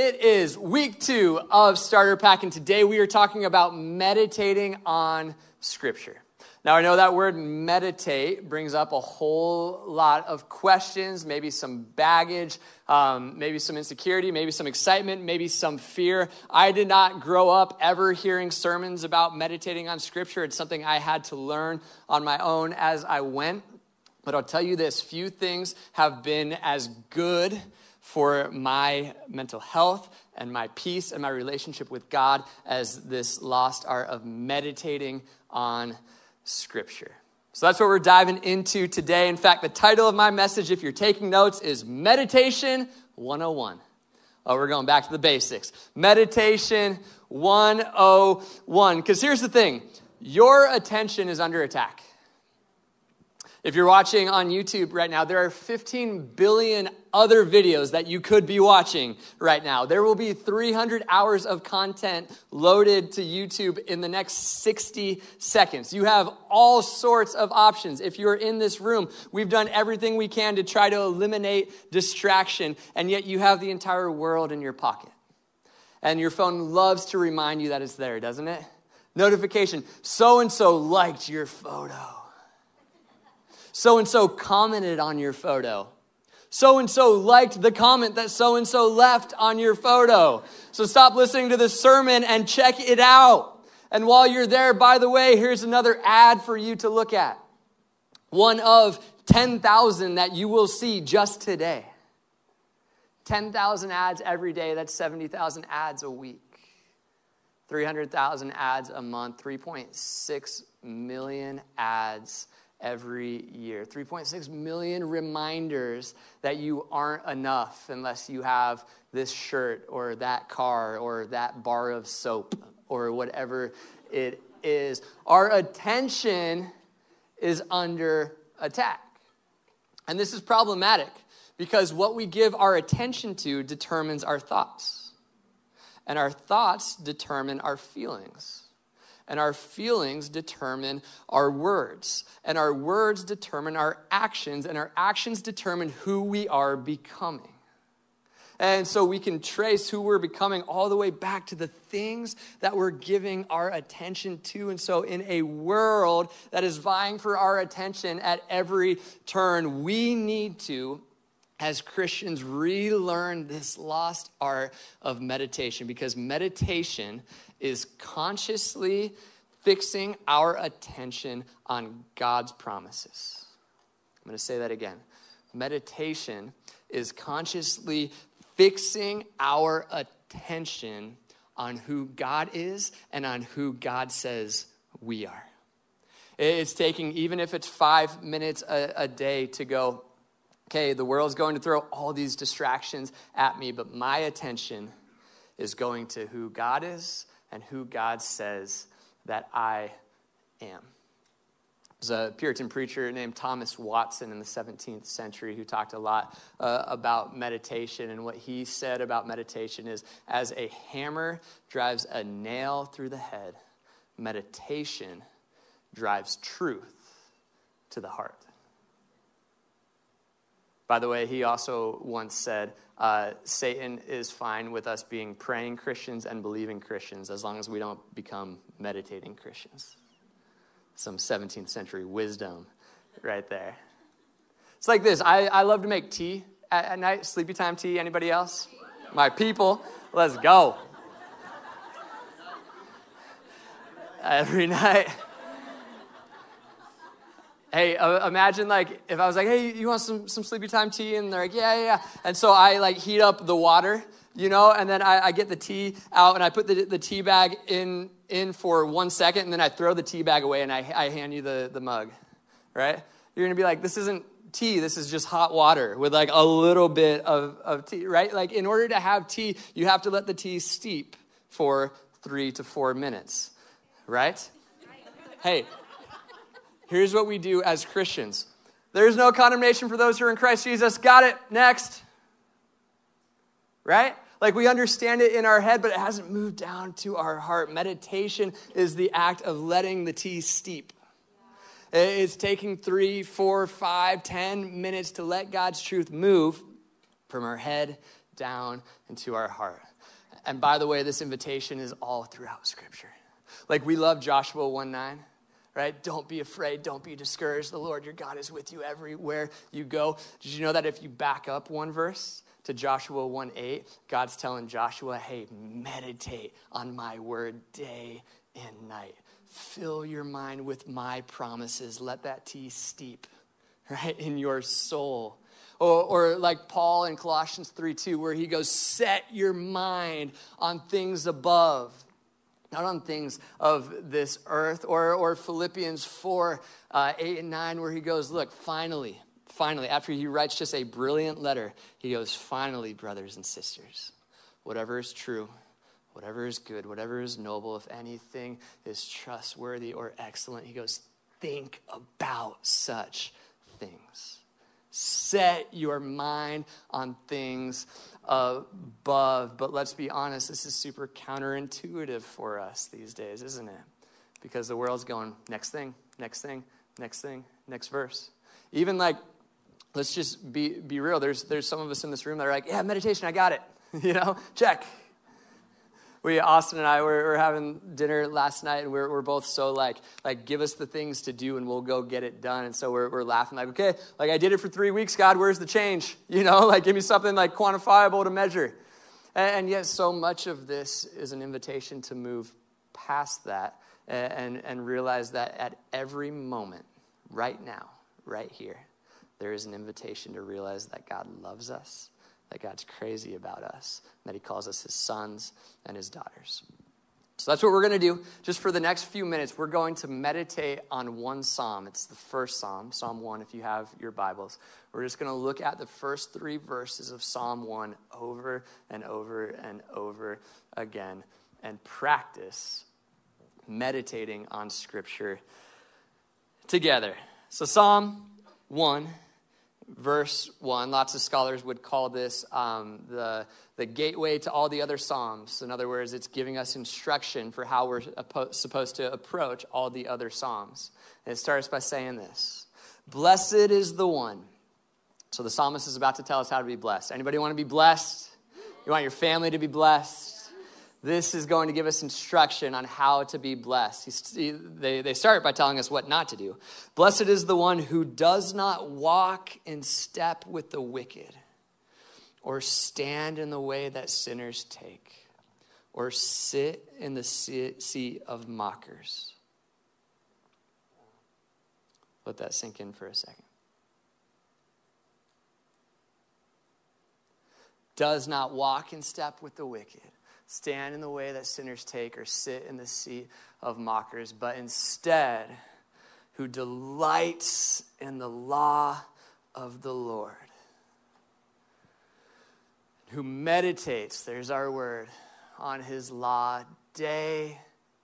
It is week two of Starter Pack, and today we are talking about meditating on Scripture. Now, I know that word meditate brings up a whole lot of questions, maybe some baggage, um, maybe some insecurity, maybe some excitement, maybe some fear. I did not grow up ever hearing sermons about meditating on Scripture. It's something I had to learn on my own as I went. But I'll tell you this few things have been as good for my mental health and my peace and my relationship with God as this lost art of meditating on Scripture. So that's what we're diving into today. In fact, the title of my message, if you're taking notes, is Meditation 101. Oh, we're going back to the basics. Meditation 101. Because here's the thing your attention is under attack. If you're watching on YouTube right now, there are 15 billion other videos that you could be watching right now. There will be 300 hours of content loaded to YouTube in the next 60 seconds. You have all sorts of options. If you're in this room, we've done everything we can to try to eliminate distraction, and yet you have the entire world in your pocket. And your phone loves to remind you that it's there, doesn't it? Notification so and so liked your photo so and so commented on your photo. So and so liked the comment that so and so left on your photo. So stop listening to the sermon and check it out. And while you're there, by the way, here's another ad for you to look at. One of 10,000 that you will see just today. 10,000 ads every day, that's 70,000 ads a week. 300,000 ads a month, 3.6 million ads every year. 3.6 million reminders that you aren't enough unless you have this shirt or that car or that bar of soap or whatever it is. Our attention is under attack. And this is problematic because what we give our attention to determines our thoughts. And our thoughts determine our feelings and our feelings determine our words, and our words determine our actions, and our actions determine who we are becoming. And so we can trace who we're becoming all the way back to the things that we're giving our attention to. And so, in a world that is vying for our attention at every turn, we need to as Christians, relearn this lost art of meditation because meditation is consciously fixing our attention on God's promises. I'm going to say that again. Meditation is consciously fixing our attention on who God is and on who God says we are. It's taking, even if it's five minutes a, a day, to go, okay, the world's going to throw all these distractions at me, but my attention is going to who God is and who God says that I am. There's a Puritan preacher named Thomas Watson in the 17th century who talked a lot uh, about meditation. And what he said about meditation is as a hammer drives a nail through the head, meditation drives truth to the heart. By the way, he also once said, uh, Satan is fine with us being praying Christians and believing Christians as long as we don't become meditating Christians. Some 17th century wisdom right there. It's like this I, I love to make tea at, at night, sleepy time tea. Anybody else? My people, let's go. Every night. Hey, uh, imagine like if I was like, hey, you want some, some sleepy time tea? And they're like, yeah, yeah, yeah. And so I like heat up the water, you know, and then I, I get the tea out and I put the, the tea bag in, in for one second and then I throw the tea bag away and I, I hand you the, the mug, right? You're gonna be like, this isn't tea, this is just hot water with like a little bit of, of tea, right? Like in order to have tea, you have to let the tea steep for three to four minutes, right? Hey, Here's what we do as Christians there's no condemnation for those who are in Christ Jesus. Got it. Next. Right? Like we understand it in our head, but it hasn't moved down to our heart. Meditation is the act of letting the tea steep. It's taking three, four, five, ten minutes to let God's truth move from our head down into our heart. And by the way, this invitation is all throughout Scripture. Like we love Joshua 1 9 right? Don't be afraid. Don't be discouraged. The Lord your God is with you everywhere you go. Did you know that if you back up one verse to Joshua 1 8, God's telling Joshua, hey, meditate on my word day and night. Fill your mind with my promises. Let that tea steep, right, in your soul. Or, or, like Paul in Colossians 3 2, where he goes, Set your mind on things above not on things of this earth, or, or Philippians 4 uh, 8 and 9, where he goes, Look, finally, finally, after he writes just a brilliant letter, he goes, Finally, brothers and sisters, whatever is true, whatever is good, whatever is noble, if anything is trustworthy or excellent, he goes, Think about such things. Set your mind on things above. But let's be honest, this is super counterintuitive for us these days, isn't it? Because the world's going, next thing, next thing, next thing, next verse. Even like, let's just be, be real. There's, there's some of us in this room that are like, yeah, meditation, I got it. you know, check we austin and i were, were having dinner last night and we're, we're both so like like give us the things to do and we'll go get it done. And so we're, we're laughing like okay like i did it for three weeks god where's the change? You know like give me something like quantifiable to measure. And, and yet so much of this is an invitation to move past that and, and, and realize that at every moment right now right here there is an invitation to realize that god loves us that God's crazy about us, that He calls us His sons and His daughters. So that's what we're going to do. Just for the next few minutes, we're going to meditate on one psalm. It's the first psalm, Psalm 1, if you have your Bibles. We're just going to look at the first three verses of Psalm 1 over and over and over again and practice meditating on Scripture together. So, Psalm 1 verse 1. Lots of scholars would call this um, the, the gateway to all the other Psalms. In other words, it's giving us instruction for how we're supposed to approach all the other Psalms. And it starts by saying this Blessed is the one. So the psalmist is about to tell us how to be blessed. Anybody want to be blessed? You want your family to be blessed? This is going to give us instruction on how to be blessed. He, they, they start by telling us what not to do. Blessed is the one who does not walk in step with the wicked, or stand in the way that sinners take, or sit in the seat of mockers. Let that sink in for a second. Does not walk in step with the wicked stand in the way that sinners take or sit in the seat of mockers, but instead, who delights in the law of the Lord, who meditates, there's our word, on his law day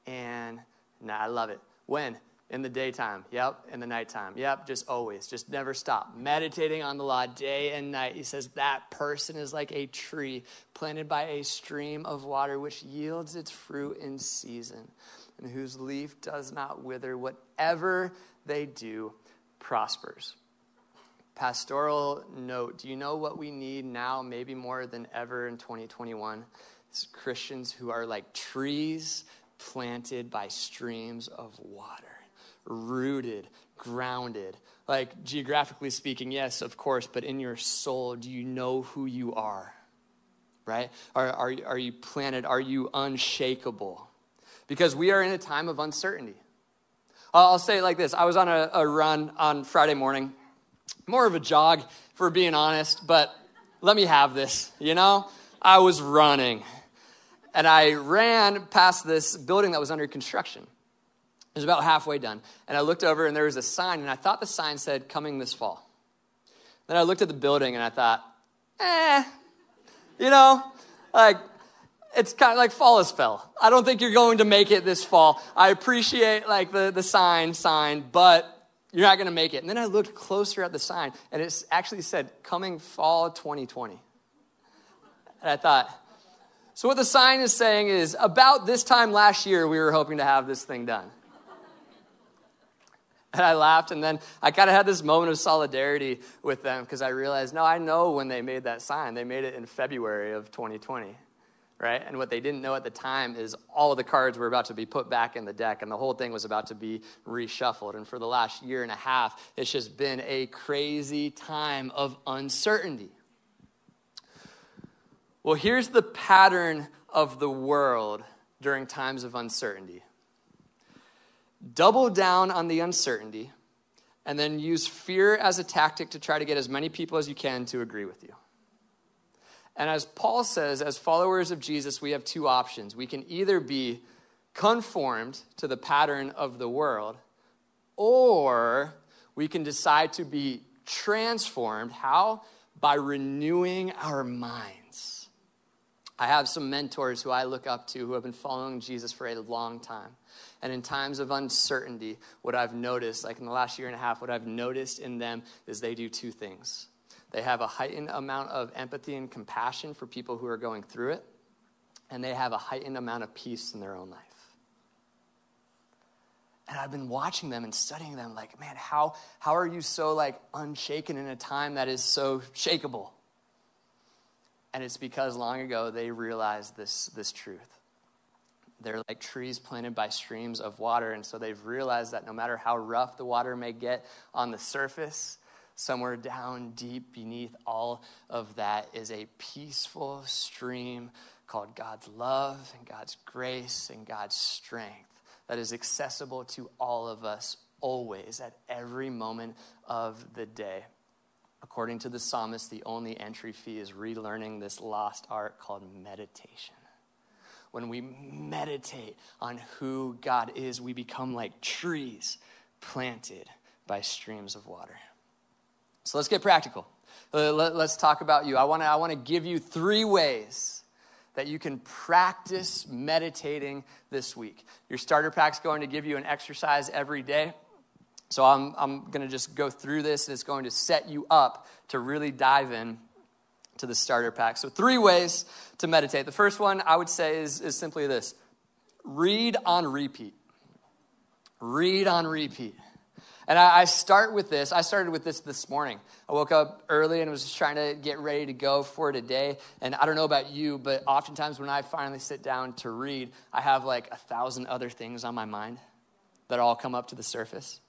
and night. I love it. When? In the daytime. Yep. In the nighttime. Yep. Just always. Just never stop. Meditating on the law day and night. He says that person is like a tree planted by a stream of water which yields its fruit in season and whose leaf does not wither. Whatever they do prospers. Pastoral note Do you know what we need now, maybe more than ever in 2021? It's Christians who are like trees planted by streams of water rooted, grounded. Like, geographically speaking, yes, of course, but in your soul, do you know who you are? Right? Are, are, are you planted? Are you unshakable? Because we are in a time of uncertainty. I'll say it like this I was on a, a run on Friday morning, more of a jog, for being honest, but let me have this, you know? I was running and I ran past this building that was under construction. It was about halfway done. And I looked over and there was a sign, and I thought the sign said, coming this fall. Then I looked at the building and I thought, eh, you know, like, it's kind of like fall is fell. I don't think you're going to make it this fall. I appreciate like the, the sign, sign, but you're not going to make it. And then I looked closer at the sign and it actually said coming fall 2020. And I thought, so what the sign is saying is about this time last year, we were hoping to have this thing done. And I laughed, and then I kind of had this moment of solidarity with them because I realized, no, I know when they made that sign. They made it in February of 2020, right? And what they didn't know at the time is all of the cards were about to be put back in the deck, and the whole thing was about to be reshuffled. And for the last year and a half, it's just been a crazy time of uncertainty. Well, here's the pattern of the world during times of uncertainty double down on the uncertainty, and then use fear as a tactic to try to get as many people as you can to agree with you. And as Paul says, as followers of Jesus, we have two options. We can either be conformed to the pattern of the world, or we can decide to be transformed. How? By renewing our minds. I have some mentors who I look up to who have been following Jesus for a long time. And in times of uncertainty, what I've noticed, like in the last year and a half, what I've noticed in them is they do two things. They have a heightened amount of empathy and compassion for people who are going through it, and they have a heightened amount of peace in their own life. And I've been watching them and studying them like, man, how, how are you so like unshaken in a time that is so shakable? And it's because long ago they realized this, this truth. They're like trees planted by streams of water. And so they've realized that no matter how rough the water may get on the surface, somewhere down deep beneath all of that is a peaceful stream called God's love and God's grace and God's strength that is accessible to all of us always at every moment of the day. According to the psalmist, the only entry fee is relearning this lost art called meditation. When we meditate on who God is, we become like trees planted by streams of water. So let's get practical. Uh, let's talk about you. I want to I wanna give you three ways that you can practice meditating this week. Your starter pack's going to give you an exercise every day. So I'm, I'm going to just go through this, and it's going to set you up to really dive in to the starter pack. So, three ways to meditate. The first one I would say is, is simply this read on repeat. Read on repeat. And I, I start with this. I started with this this morning. I woke up early and was just trying to get ready to go for today. And I don't know about you, but oftentimes when I finally sit down to read, I have like a thousand other things on my mind that all come up to the surface.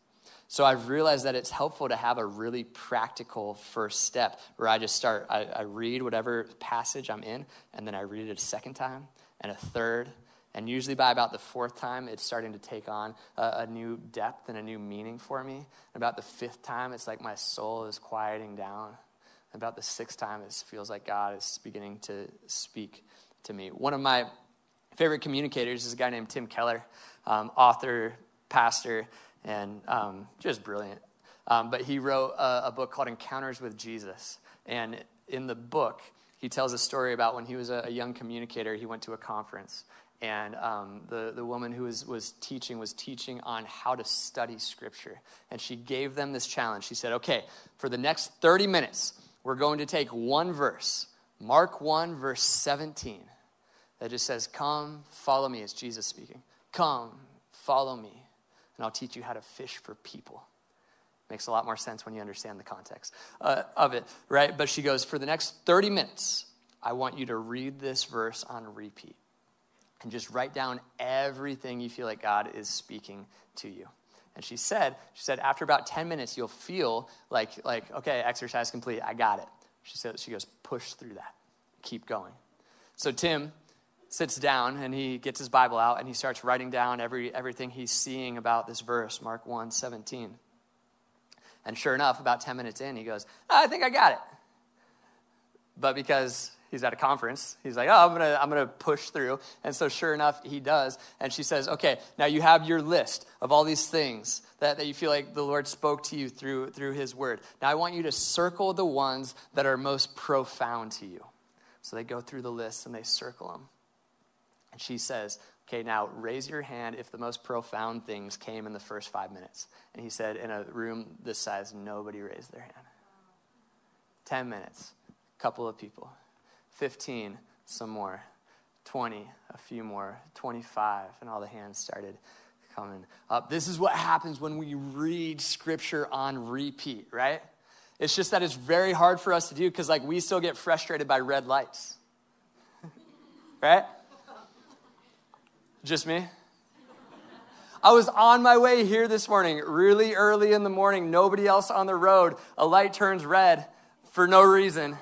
So I've realized that it's helpful to have a really practical first step where I just start, I, I, read whatever passage I'm in, and then I read it a second time and a third. And usually by about the fourth time, it's starting to take on a, a new depth and a new meaning for me. And about the fifth time, it's like my soul is quieting down. And about the sixth time, it feels like God is beginning to speak to me. One of my favorite communicators is a guy named Tim Keller, um, author, pastor and um, just brilliant. Um, but he wrote a, a, book called Encounters with Jesus. And in the book, he tells a story about when he was a, a young communicator, he went to a conference. And um, the, the woman who was, was teaching was teaching on how to study Scripture. And she gave them this challenge. She said, okay, for the next 30 minutes, we're going to take one verse, Mark 1, verse 17, that just says, Come, follow me. It's Jesus speaking. Come, follow me and I'll teach you how to fish for people. Makes a lot more sense when you understand the context uh, of it, right? But she goes, For the next 30 minutes, I want you to read this verse on repeat and just write down everything you feel like God is speaking to you. And she said, she said, after about 10 minutes, you'll feel like, like, okay, exercise complete. I got it. She said, she goes, push through that. Keep going. So Tim sits down and he gets his Bible out and he starts writing down every, everything he's seeing about this verse, Mark 1 17. And sure enough, about 10 minutes in, he goes, ah, I think I got it. But because he's at a conference, he's like, oh, I'm gonna, I'm gonna push through. And so sure enough, he does. And she says, okay, now you have your list of all these things that, that you feel like the Lord spoke to you through, through his word. Now I want you to circle the ones that are most profound to you. So they go through the list and they circle them. And she says, Okay, now raise your hand if the most profound things came in the first five minutes. And he said, In a room this size, nobody raised their hand. 10 minutes, a couple of people. 15, some more. 20, a few more. 25, and all the hands started coming up. This is what happens when we read scripture on repeat, right? It's just that it's very hard for us to do because, like, we still get frustrated by red lights, right? Just me? I was on my way here this morning, really early in the morning, nobody else on the road. A light turns red for no reason.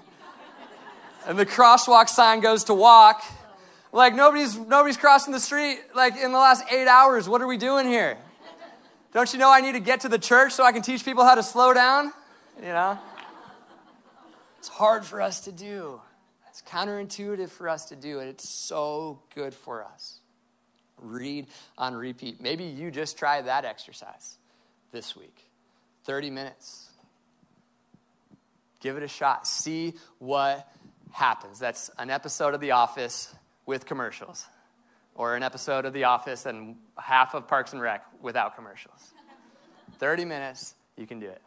And the crosswalk sign goes to walk. Like nobody's nobody's crossing the street like in the last 8 hours. What are we doing here? Don't you know I need to get to the church so I can teach people how to slow down? You know? It's hard for us to do. It's counterintuitive for us to do, and it's so good for us read on repeat. Maybe you just try that exercise this week 30 minutes. Give it a shot. See what happens. That's an episode of The Office with commercials, or an episode of The Office and half of Parks and Rec without commercials. 30 minutes, you can do it.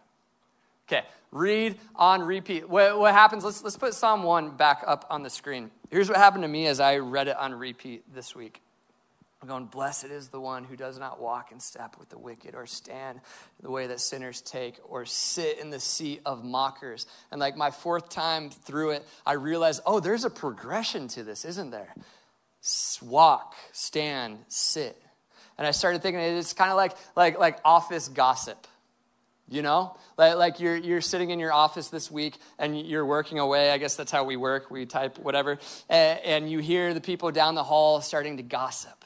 Okay, read on repeat. What, what, happens? Let's, let's put Psalm 1 back up on the screen. Here's what happened to me as I read it on repeat this week. I'm going, blessed is the one who does not walk in step with the wicked, or stand the way that sinners take, or sit in the seat of mockers. And like my fourth time through it, I realized, oh, there's a progression to this, isn't there? Walk, stand, sit. And I started thinking it's kind of like, like, like office gossip. You know, like, like you're, you're sitting in your office this week and you're working away. I guess that's how we work. We type whatever. And, and you hear the people down the hall starting to gossip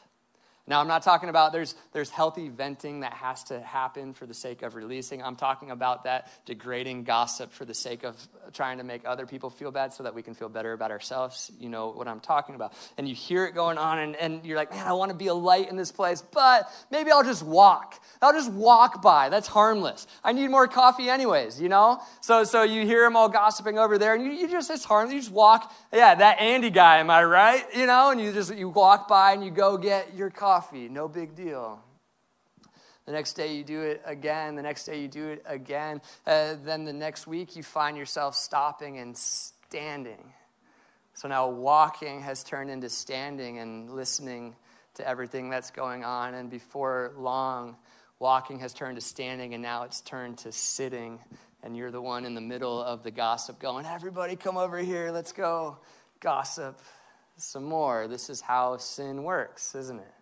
now, I'm not talking about there's, there's healthy venting that has to happen for the sake of releasing. I'm talking about that degrading gossip for the sake of trying to make other people feel bad so that we can feel better about ourselves. You know what I'm talking about. And you hear it going on, and, and you're like, man, I want to be a light in this place, but maybe I'll just walk. I'll just walk by. That's harmless. I need more coffee, anyways, you know? So, so you hear them all gossiping over there, and you, you just, it's harmless. You just walk. Yeah, that Andy guy, am I right? You know, and you just, you walk by and you go get your coffee coffee, no big deal. The next day you do it again. The next day you do it again. Uh, then the next week you find yourself stopping and standing. So now walking has turned into standing and listening to everything that's going on. And before long, walking has turned to standing, and now it's turned to sitting. And you're the one in the middle of the gossip going, Everybody come over here, let's go gossip some more. This is how sin works, isn't it?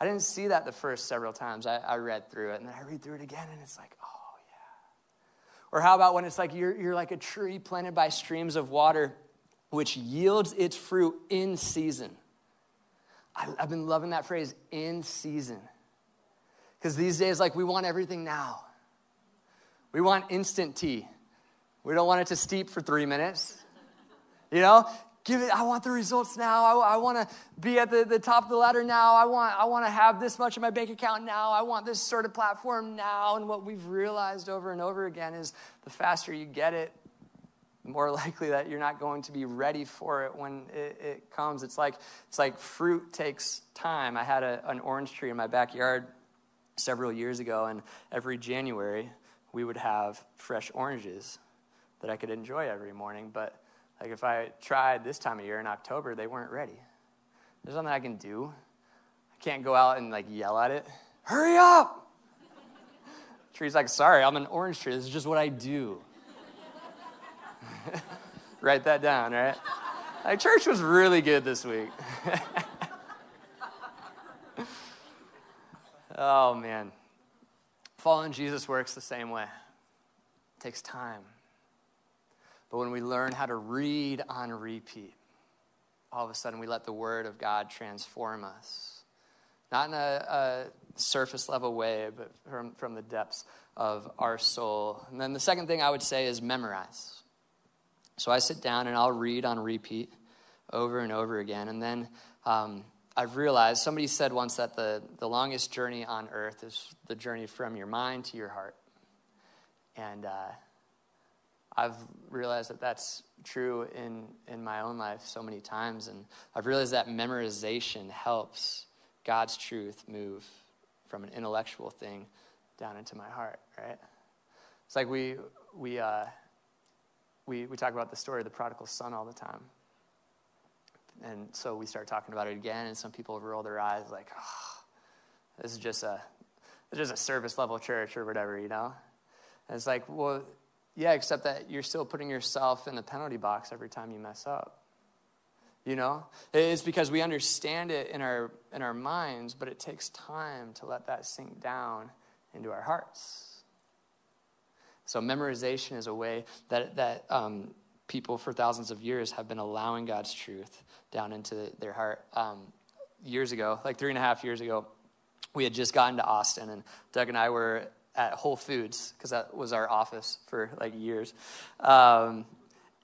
I didn't see that the first several times I, I read through it, and then I read through it again, and it's like, oh, yeah. Or how about when it's like you're, you're like a tree planted by streams of water, which yields its fruit in season. I, I've been loving that phrase, in season. Because these days, like, we want everything now. We want instant tea. We don't want it to steep for three minutes. You know, give it i want the results now. I, I want to be at the, the top of the ladder now. I want i want to have this much in my bank account now. I want this sort of platform now. And what we've realized over and over again is the faster you get it the more likely that you're not going to be ready for it when it, it comes. It's like it's like fruit takes time. I had a, an orange tree in my backyard several years ago and every january we would have fresh oranges that i could enjoy every morning. But like if I tried this time of year in October, they weren't ready. There's nothing I can do. I can't go out and like yell at it. Hurry up! Tree's like, sorry, I'm an orange tree. This is just what I do. Write that down, right? Like church was really good this week. oh man. Following Jesus works the same way. It takes time. But when we learn how to read on repeat, all of a sudden we let the Word of God transform us. Not in a, a surface level way, but from, from the depths of our soul. And then the second thing I would say is memorize. So I sit down and I'll read on repeat over and over again. And then um, I've realized somebody said once that the, the longest journey on earth is the journey from your mind to your heart. And uh, I've realized that that's true in, in my own life so many times. And I've realized that memorization helps God's truth move from an intellectual thing down into my heart, right? It's like we, we, uh, we, we talk about the story of the prodigal son all the time. And so we start talking about it again, and some people roll their eyes like, oh, this is just a, just a service level church or whatever, you know? And it's like, well, yeah, except that you're still putting yourself in the penalty box every time you mess up. You know? It's because we understand it in our in our minds, but it takes time to let that sink down into our hearts. So memorization is a way that that um, people for thousands of years have been allowing God's truth down into their heart. Um, years ago, like three and a half years ago, we had just gotten to Austin, and Doug and I were at Whole Foods because that was our office for like years. Um,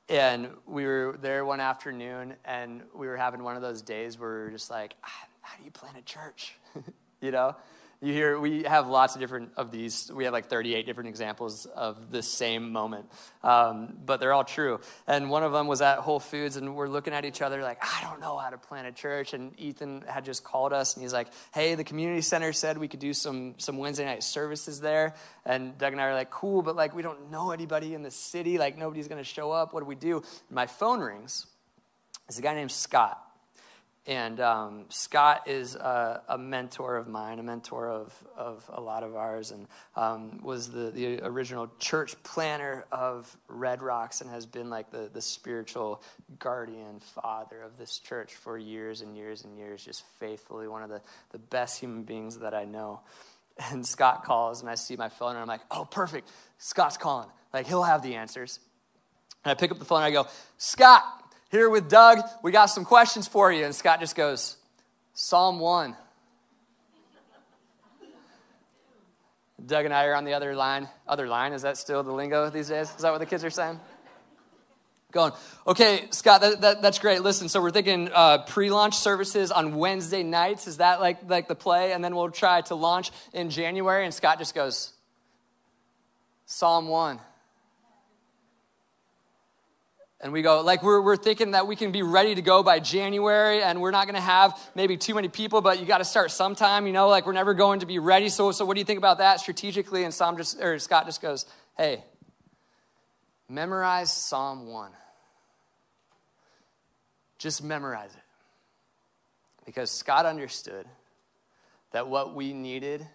and we were there one afternoon, and we were having one of those days where we were just like, ah, "How do you plan a church?" you know, you hear we have lots of different of these. We have like 38 different examples of the same moment. Um, but they're all true. And one of them was at whole foods and we're looking at each other like i don't know how to plant a church. And ethan had just called us and he's like hey the community center said we could do some some wednesday night services there. And doug and i are like cool but like we don't know anybody in the city. Like nobody's to show up. What do we do? And my phone rings. It's a guy named scott and um, Scott is a, a, mentor of mine, a mentor of, of a lot of ours, and um, was the, the original church planner of Red Rocks and has been like the, the spiritual guardian father of this church for years and years and years, just faithfully, one of the, the best human beings that I know. And Scott calls, and I see my phone, and I'm like, oh, perfect. Scott's calling. Like, he'll have the answers. And I pick up the phone, and I go, Scott, here with Doug. We got some questions for you. And Scott just goes, Psalm 1. Doug and I are on the other line. Other line, is that still the lingo these days? Is that what the kids are saying? Going, okay, Scott, that, that, that's great. Listen, so we're thinking uh, pre launch services on Wednesday nights. Is that like, like the play? And then we'll try to launch in January. And Scott just goes, Psalm 1 and we go like we're, we're thinking that we can be ready to go by january and we're not to have maybe too many people but you got to start sometime you know? Like we're never going to be ready. So so what do you think about that strategically? And Psalm just or scott just goes hey memorize psalm 1 just memorize it. Because scott understood that what we needed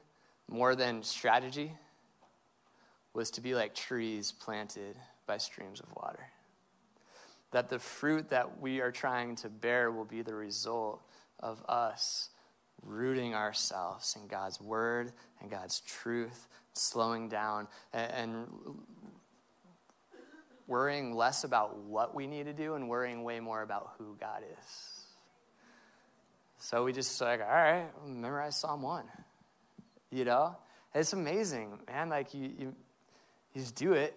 more than strategy was to be like trees planted by streams of water that the fruit that we are trying to bear will be the result of us rooting ourselves in God's word and God's truth, slowing down and, worrying less about what we need to do and worrying way more about who God is. So we just like, all right, memorize Psalm 1. You know? It's amazing, man. Like you, you, you just do it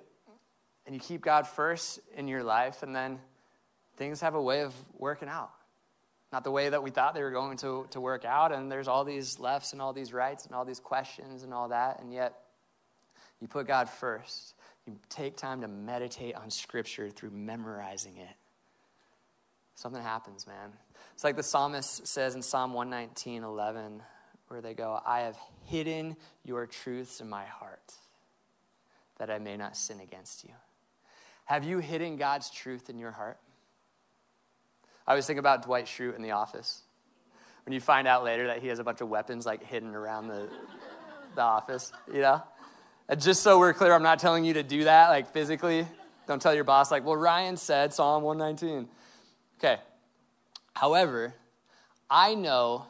and you keep God first in your life, and then things have a way of working out. Not the way that we thought they were going to, to work out, and there's all these lefts and all these rights and all these questions and all that, and yet you put God first. You take time to meditate on Scripture through memorizing it. Something happens, man. It's like the psalmist says in Psalm 119, 11, where they go, I have hidden your truths in my heart that I may not sin against you. Have you hidden God's truth in your heart? I always think about Dwight Schrute in The Office. When you find out later that he has a bunch of weapons like hidden around the, the office, you know? And just so we're clear, I'm not telling you to do that, like physically. Don't tell your boss, like, well, Ryan said Psalm 119. Okay. However, I know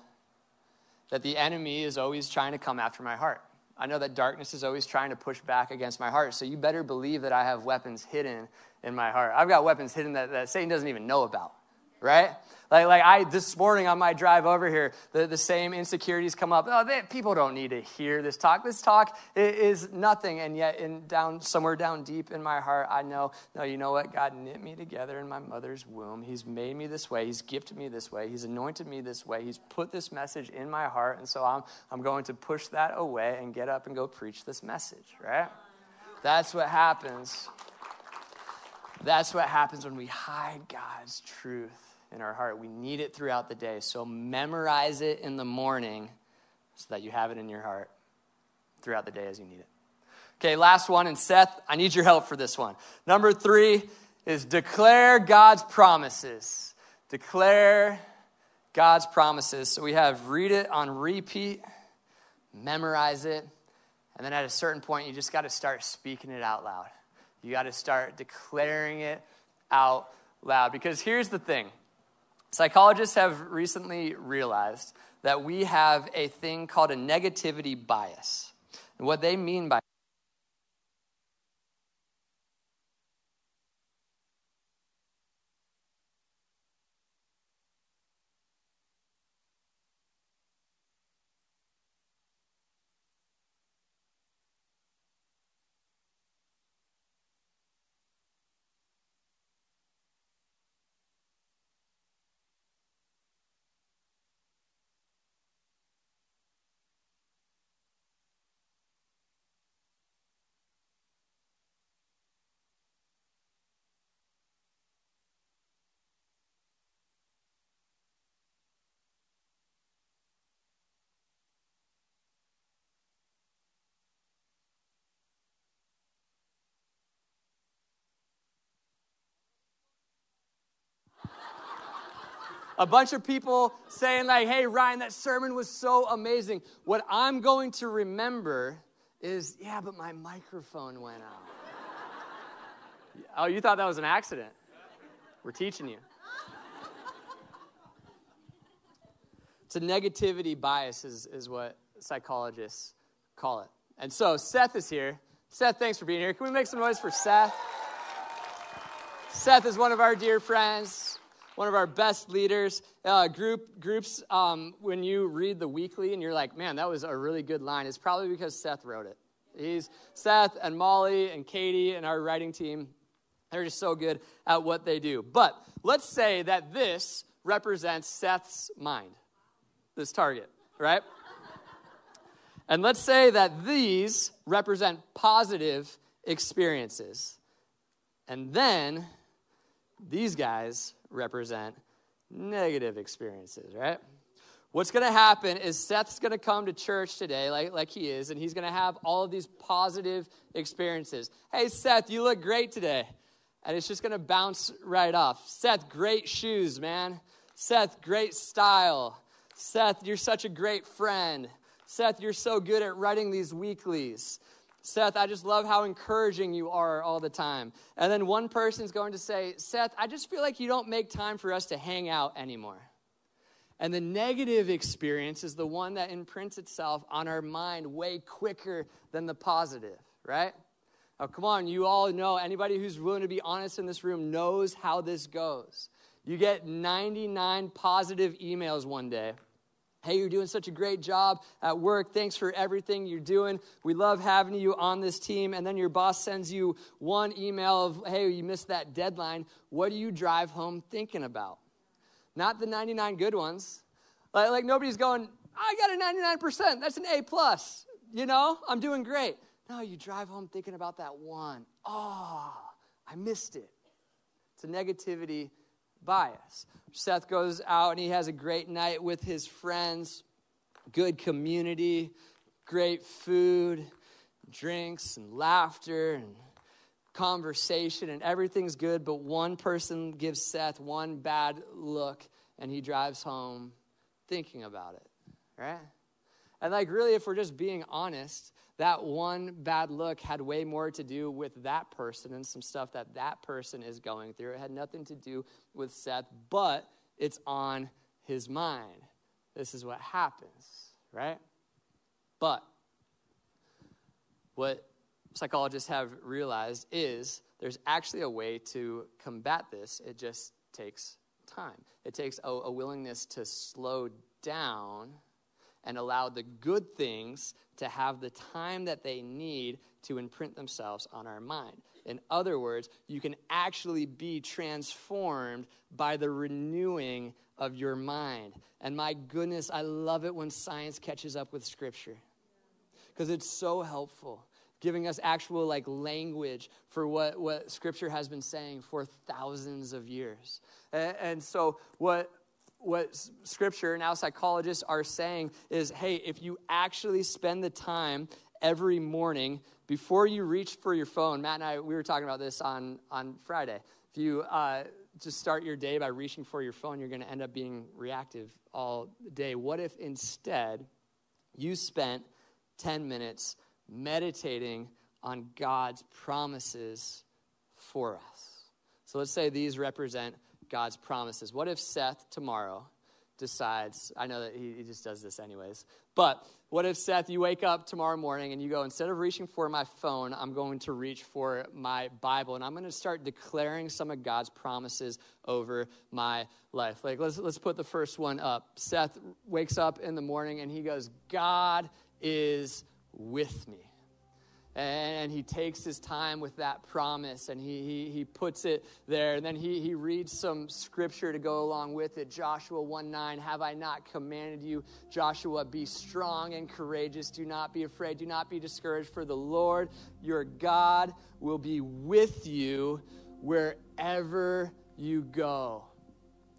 that the enemy is always trying to come after my heart. I know that darkness is always trying to push back against my heart. So you better believe that I have weapons hidden in my heart. I've got weapons hidden that, that Satan doesn't even know about right? Like, like I this morning on my drive over here, the, the same insecurities come up. Oh, they, people don't need to hear this talk. This talk is nothing, and yet in down somewhere down deep in my heart, I know. No, you know what? God knit me together in my mother's womb. He's made me this way. He's gifted me this way. He's anointed me this way. He's put this message in my heart, and so I'm I'm going to push that away and get up and go preach this message. Right? That's what happens. That's what happens when we hide God's truth in our heart. We need it throughout the day. So memorize it in the morning so that you have it in your heart throughout the day as you need it. Okay, last one. And Seth, I need your help for this one. Number three is declare God's promises. Declare God's promises. So we have read it on repeat. memorize it, and then at a certain point, you just got to start speaking it out loud. You got to start declaring it out loud. Because here's the thing psychologists have recently realized that we have a thing called a negativity bias. And what they mean by a bunch of people saying, like, hey, Ryan, that sermon was so amazing. What I'm going to remember is, yeah, but my microphone went out. oh, you thought that was an accident? We're teaching you. It's a negativity bias, is, is what psychologists call it. And so Seth is here. Seth, thanks for being here. Can we make some noise for Seth? Seth is one of our dear friends one of our best leaders. Uh, group groups, um, when you read the weekly and you're like, man, that was a really good line, it's probably because Seth wrote it. He's Seth and Molly and Katie and our writing team. They're just so good at what they do. But let's say that this represents Seth's mind, this target, right? and let's say that these represent positive experiences. And then these guys represent negative experiences, right? What's going to happen is Seth's going to come to church today, like, like he is, and he's going to have all of these positive experiences. Hey, Seth, you look great today. And it's just going to bounce right off. Seth, great shoes, man. Seth, great style. Seth, you're such a great friend. Seth, you're so good at writing these weeklies. Seth, I just love how encouraging you are all the time. And then one person's going to say, Seth, I just feel like you don't make time for us to hang out anymore. And the negative experience is the one that imprints itself on our mind way quicker than the positive, right? Now, come on, you all know, anybody who's willing to be honest in this room knows how this goes. You get 99 positive emails one day Hey, you're doing such a great job at work. Thanks for everything you're doing. We love having you on this team. And then your boss sends you one email of, hey, you missed that deadline. What do you drive home thinking about? Not the 99 good ones. Like, like nobody's going, I got a 99%. That's an A plus. You know, I'm doing great. No, you drive home thinking about that one. Oh, I missed it. It's a negativity bias. Seth goes out and he has a great night with his friends, good community, great food, drinks, and laughter, and conversation, and everything's good. But one person gives Seth one bad look, and he drives home thinking about it, right? And, like, really, if we're just being honest, that one bad look had way more to do with that person and some stuff that that person is going through. It had nothing to do with Seth, but it's on his mind. This is what happens, right? But what psychologists have realized is there's actually a way to combat this. It just takes time. It takes a, a willingness to slow down and allow the good things to have the time that they need to imprint themselves on our mind. In other words, you can actually be transformed by the renewing of your mind. And my goodness, I love it when science catches up with Scripture because it's so helpful giving us actual like language for what, what scripture has been saying for thousands of years and, and so what what scripture now psychologists are saying is hey, if you actually spend the time every morning before you reach for your phone, Matt and I, we were talking about this on, on Friday. If you uh, just start your day by reaching for your phone, you're going to end up being reactive all day. What if instead you spent 10 minutes meditating on God's promises for us. So let's say these represent God's promises. What if Seth tomorrow decides, I know that he, he, just does this anyways, but what if, Seth, you wake up tomorrow morning and you go, instead of reaching for my phone, I'm going to reach for my Bible and I'm going to start declaring some of God's promises over my life? Like, let's, let's put the first one up. Seth wakes up in the morning and he goes, God is with me and he takes his time with that promise and he, he, he puts it there. And then he, he reads some scripture to go along with it. Joshua 1 9 have i not commanded you joshua be strong and courageous? Do not be afraid. Do not be discouraged for the lord your god will be with you wherever you go.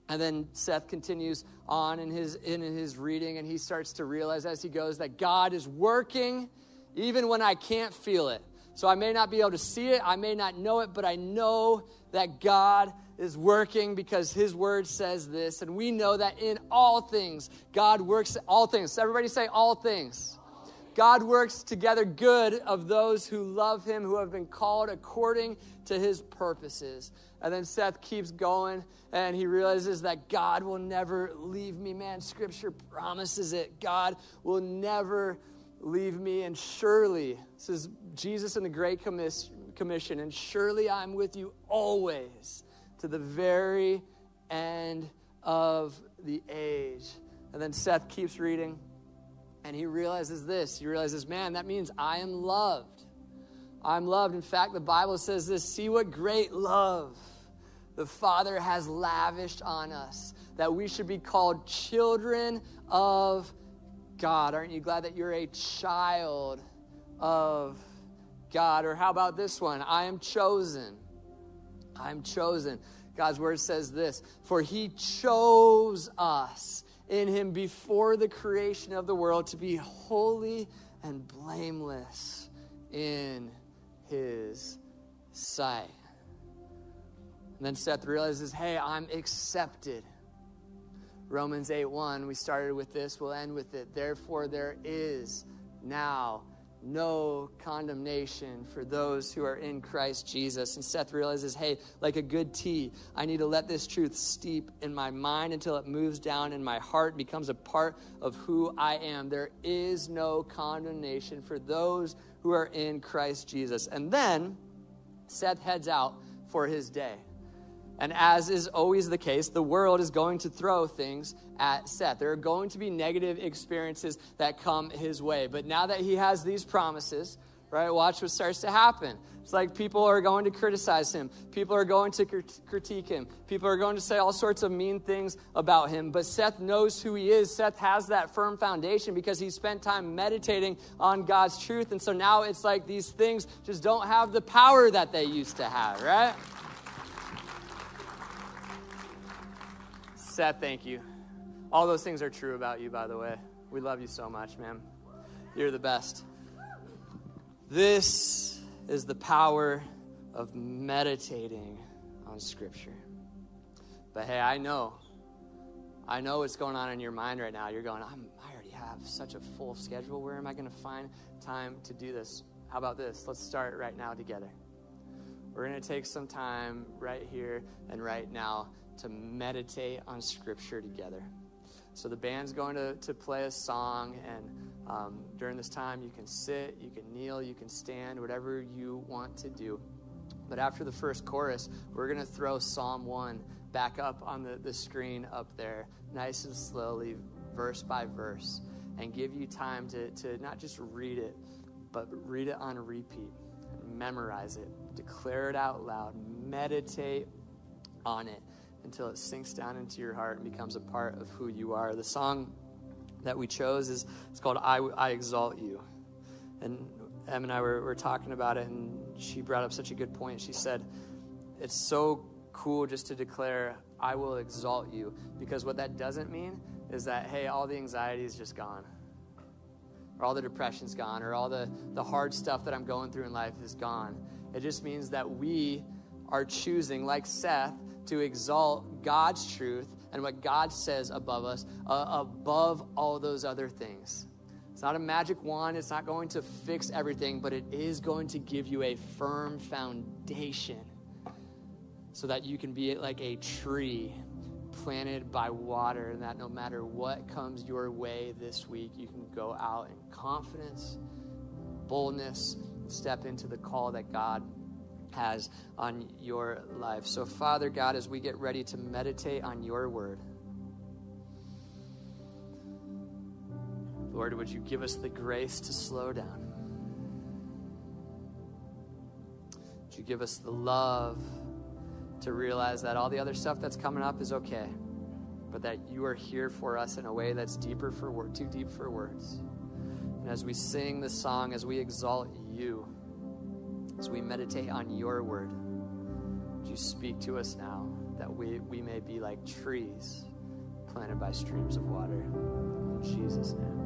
And then Seth continues on in his, in his reading, and he starts to realize as he goes that God is working even when I can't feel it. So I may not be able to see it, I may not know it, but I know that God is working because his word says this. And we know that in all things, God works all things. Everybody say all things. God works together good of those who love him, who have been called according to his purposes. And then Seth keeps going and he realizes that God will never leave me. Man, scripture promises it. God will never leave me, and surely, this is Jesus in the Great Commission, and surely I'm with you always to the very end of the age. And then Seth keeps reading, and he realizes this. He realizes, man, that means I am loved. I'm loved. In fact, the Bible says this see what great love the Father has lavished on us, that we should be called children of God. Aren't you glad that you're a child of God? Or how about this one? I am chosen. I am chosen. God's word says this For he chose us in him before the creation of the world to be holy and blameless in his sight. And then Seth realizes, hey, I'm accepted. Romans 8 1, we started with this, we'll end with it. Therefore, there is now no condemnation for those who are in Christ Jesus. And Seth realizes, hey, like a good tea, I need to let this truth steep in my mind until it moves down in my heart, becomes a part of who I am. There is no condemnation for those who are in Christ Jesus. And then Seth heads out for his day. And as is always the case, the world is going to throw things at Seth. There are going to be negative experiences that come his way. But now that he has these promises, right, watch what starts to happen. It's like people are going to criticize him, people are going to critique him, people are going to say all sorts of mean things about him. But Seth knows who he is. Seth has that firm foundation because he spent time meditating on God's truth. And so now it's like these things just don't have the power that they used to have, right? Seth, thank you. All those things are true about you, by the way. We love you so much, man. You're the best. This is the power of meditating on Scripture. But hey, I know, I know what's going on in your mind right now. You're going, I'm, I already have such a full schedule. Where am I going to find time to do this? How about this? Let's start right now together. We're going to take some time right here and right now to meditate on Scripture together. So the band's going to, to play a song, and um, during this time, you can sit, you can kneel, you can stand, whatever you want to do. But after the first chorus, we're going to throw Psalm 1 back up on the, the screen up there, nice and slowly, verse by verse, and give you time to, to not just read it, but read it on repeat, memorize it, declare it out loud, meditate on it until it sinks down into your heart and becomes a part of who you are. The song that we chose is it's called I, I Exalt You. And Em and I were, were talking about it, and she brought up such a good point. She said, It's so cool just to declare, I will exalt you. Because what that doesn't mean is that, hey, all the anxiety is just gone, or all the depression's gone, or all the, the hard stuff that I'm going through in life is gone. It just means that we are choosing, like Seth, to exalt God's truth and what God says above us, uh, above all those other things. It's not a magic wand, it's not going to fix everything, but it is going to give you a firm foundation so that you can be like a tree planted by water, and that no matter what comes your way this week, you can go out in confidence, boldness, step into the call that God has on your life. So, Father God, as we get ready to meditate on your word, Lord, would you give us the grace to slow down? Would you give us the love to realize that all the other stuff that's coming up is okay, but that you are here for us in a way that's deeper for too deep for words. And as we sing the song, as we exalt you, as we meditate on your word, would you speak to us now that we, we may be like trees planted by streams of water? In Jesus' name.